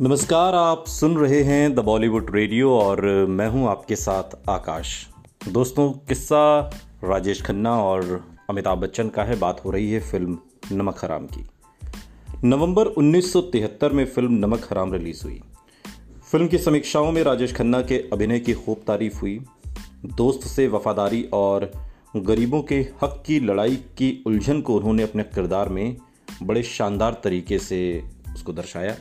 नमस्कार, आप सुन रहे हैं द बॉलीवुड रेडियो और मैं हूँ आपके साथ आकाश। दोस्तों, किस्सा राजेश खन्ना और अमिताभ बच्चन का है, बात हो रही है फ़िल्म नमक हराम की। नवंबर 1973 में फ़िल्म नमक हराम रिलीज़ हुई। फ़िल्म की समीक्षाओं में राजेश खन्ना के अभिनय की खूब तारीफ़ हुई। दोस्त से वफादारी और गरीबों के हक की लड़ाई की उलझन को उन्होंने अपने किरदार में बड़े शानदार तरीके से उसको दर्शाया।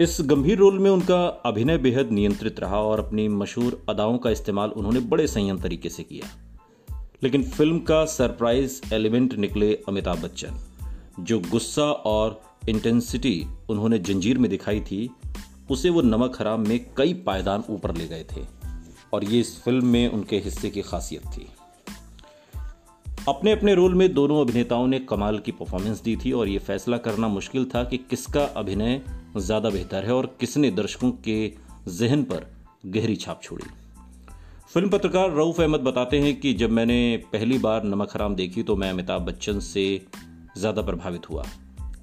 इस गंभीर रोल में उनका अभिनय बेहद नियंत्रित रहा और अपनी मशहूर अदाओं का इस्तेमाल उन्होंने बड़े संयम तरीके से किया। लेकिन फ़िल्म का सरप्राइज़ एलिमेंट निकले अमिताभ बच्चन, जो गुस्सा और इंटेंसिटी उन्होंने जंजीर में दिखाई थी, उसे वो नमक हराम में कई पायदान ऊपर ले गए थे। और ये इस फ़िल्म में उनके हिस्से की खासियत थी। अपने अपने रोल में दोनों अभिनेताओं ने कमाल की परफॉर्मेंस दी थी और ये फैसला करना मुश्किल था कि किसका अभिनय ज़्यादा बेहतर है और किसने दर्शकों के जहन पर गहरी छाप छोड़ी। फ़िल्म पत्रकार रऊफ अहमद बताते हैं कि जब मैंने पहली बार नमक हराम देखी तो मैं अमिताभ बच्चन से ज़्यादा प्रभावित हुआ।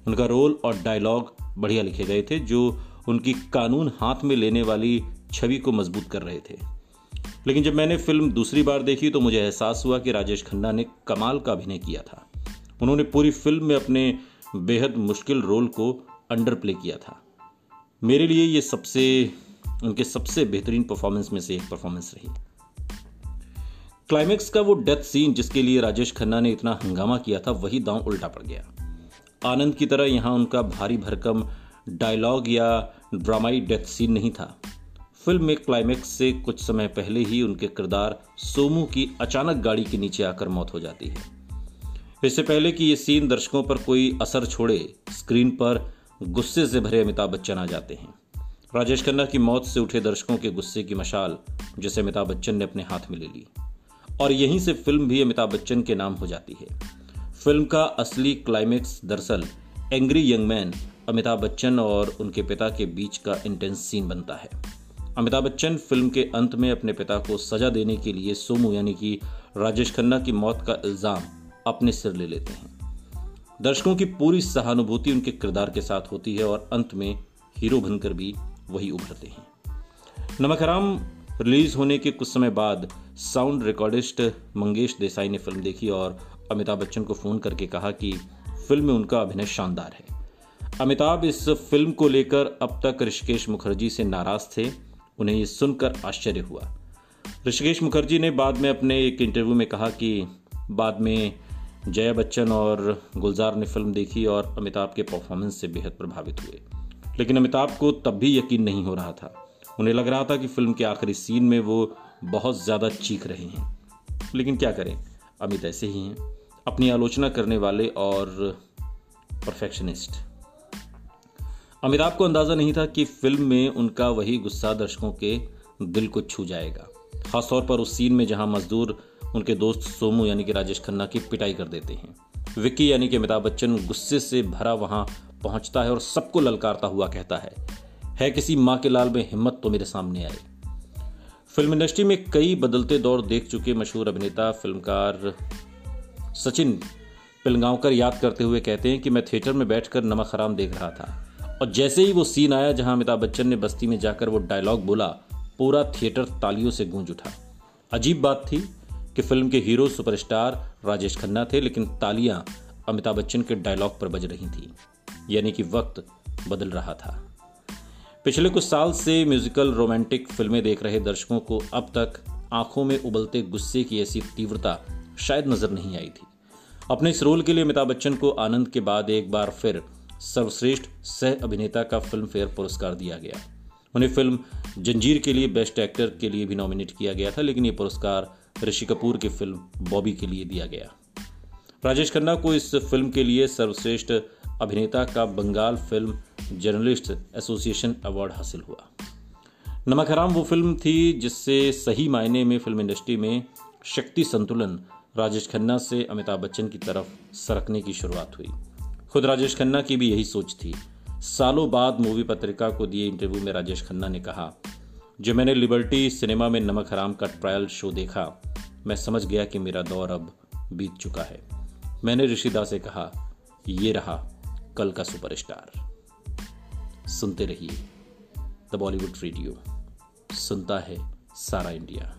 उनका रोल और डायलॉग बढ़िया लिखे गए थे, जो उनकी कानून हाथ में लेने वाली छवि को मज़बूत कर रहे थे। लेकिन जब मैंने फ़िल्म दूसरी बार देखी तो मुझे एहसास हुआ कि राजेश खन्ना ने कमाल का अभिनय किया था। उन्होंने पूरी फ़िल्म में अपने बेहद मुश्किल रोल को अंडर प्ले किया था। मेरे लिए ये सबसे, उनके सबसे बेहतरीन परफॉर्मेंस में से एक परफॉर्मेंस रही। क्लाइमेक्स का वो डेथ सीन जिसके लिए राजेश खन्ना ने इतना हंगामा किया था, वही दांव उल्टा पड़ गया। आनंद की तरह यहाँ उनका भारी भरकम डायलॉग या ड्रामाई डेथ सीन नहीं था। फ़िल्म में क्लाइमेक्स से कुछ समय पहले ही उनके किरदार सोमू की अचानक गाड़ी के नीचे आकर मौत हो जाती है। इससे पहले कि ये सीन दर्शकों पर कोई असर छोड़े, स्क्रीन पर गुस्से से भरे अमिताभ बच्चन आ जाते हैं। राजेश खन्ना की मौत से उठे दर्शकों के गुस्से की मशाल, जिसे अमिताभ बच्चन ने अपने हाथ में ले ली। और यहीं से फ़िल्म भी अमिताभ बच्चन के नाम हो जाती है। फ़िल्म का असली क्लाइमेक्स दरअसल angry young man Amitabh Bachchan और उनके पिता के बीच का इंटेंस सीन बनता है। अमिताभ बच्चन फ़िल्म के अंत में अपने पिता को सजा देने के लिए सोमू, यानी कि राजेश खन्ना की मौत का इल्ज़ाम अपने सिर ले लेते हैं। दर्शकों की पूरी सहानुभूति उनके किरदार के साथ होती है और अंत में हीरो बनकर भी वही उभरते हैं। नमक हराम रिलीज़ होने के कुछ समय बाद साउंड रिकॉर्डिस्ट मंगेश देसाई ने फ़िल्म देखी और अमिताभ बच्चन को फ़ोन करके कहा कि फ़िल्म में उनका अभिनय शानदार है। अमिताभ इस फ़िल्म को लेकर अब तक ऋषिकेश मुखर्जी से नाराज़ थे। उन्हें ये सुनकर आश्चर्य हुआ। ऋषिकेश मुखर्जी ने बाद में अपने एक इंटरव्यू में कहा कि बाद में जया बच्चन और गुलजार ने फ़िल्म देखी और अमिताभ के परफॉर्मेंस से बेहद प्रभावित हुए। लेकिन अमिताभ को तब भी यकीन नहीं हो रहा था। उन्हें लग रहा था कि फ़िल्म के आखिरी सीन में वो बहुत ज़्यादा चीख रहे हैं। लेकिन क्या करें? अमित ऐसे ही हैं। अपनी आलोचना करने वाले और परफेक्शनिस्ट अमिताभ को अंदाज़ा नहीं था कि फ़िल्म में उनका वही गुस्सा दर्शकों के दिल को छू जाएगा। खासतौर पर उस सीन में जहाँ मजदूर उनके दोस्त सोमू यानी कि राजेश खन्ना की पिटाई कर देते हैं। विक्की यानी कि अमिताभ बच्चन गुस्से से भरा वहाँ पहुँचता है और सबको ललकारता हुआ कहता है है किसी माँ के लाल में हिम्मत तो मेरे सामने आए। फ़िल्म इंडस्ट्री में कई बदलते दौर देख चुके मशहूर अभिनेता, फिल्मकार सचिन पिलगांवकर याद करते हुए कहते हैं कि मैं थिएटर में बैठकर नमक हराम देख रहा था। और जैसे ही वो सीन आया जहाँ अमिताभ बच्चन ने बस्ती में जाकर वो डायलॉग बोला, पूरा थिएटर तालियों से गूंज उठा। अजीब बात थी कि फ़िल्म के हीरो सुपरस्टार राजेश खन्ना थे, लेकिन तालियाँ अमिताभ बच्चन के डायलॉग पर बज रही थी, यानी कि वक्त बदल रहा था। पिछले कुछ साल से म्यूजिकल रोमांटिक फ़िल्में देख रहे दर्शकों को अब तक आँखों में उबलते गुस्से की ऐसी तीव्रता शायद नज़र नहीं आई थी। अपने इस रोल के लिए अमिताभ बच्चन को आनंद के बाद एक बार फिर सर्वश्रेष्ठ सह अभिनेता का फ़िल्म फेयर पुरस्कार दिया गया। उन्हें फ़िल्म जंजीर के लिए बेस्ट एक्टर के लिए भी नॉमिनेट किया गया था, लेकिन ये पुरस्कार ऋषि कपूर की फ़िल्म बॉबी के लिए दिया गया। राजेश खन्ना को इस फ़िल्म के लिए सर्वश्रेष्ठ अभिनेता का Bengal film journalist association award हासिल हुआ। नमक हराम वो फ़िल्म थी जिससे सही मायने में फ़िल्म इंडस्ट्री में शक्ति संतुलन राजेश खन्ना से अमिताभ बच्चन की तरफ़ सरकने की शुरुआत हुई। खुद राजेश खन्ना की भी यही सोच थी। सालों बाद मूवी पत्रिका को दिए इंटरव्यू में राजेश खन्ना ने कहा जब मैंने लिबर्टी सिनेमा में नमक हराम का ट्रायल शो देखा, मैं समझ गया कि मेरा दौर अब बीत चुका है। मैंने ऋषिदा से कहा, ये रहा कल का सुपरस्टार सुनते रहिए द बॉलीवुड रेडियो सुनता है सारा इंडिया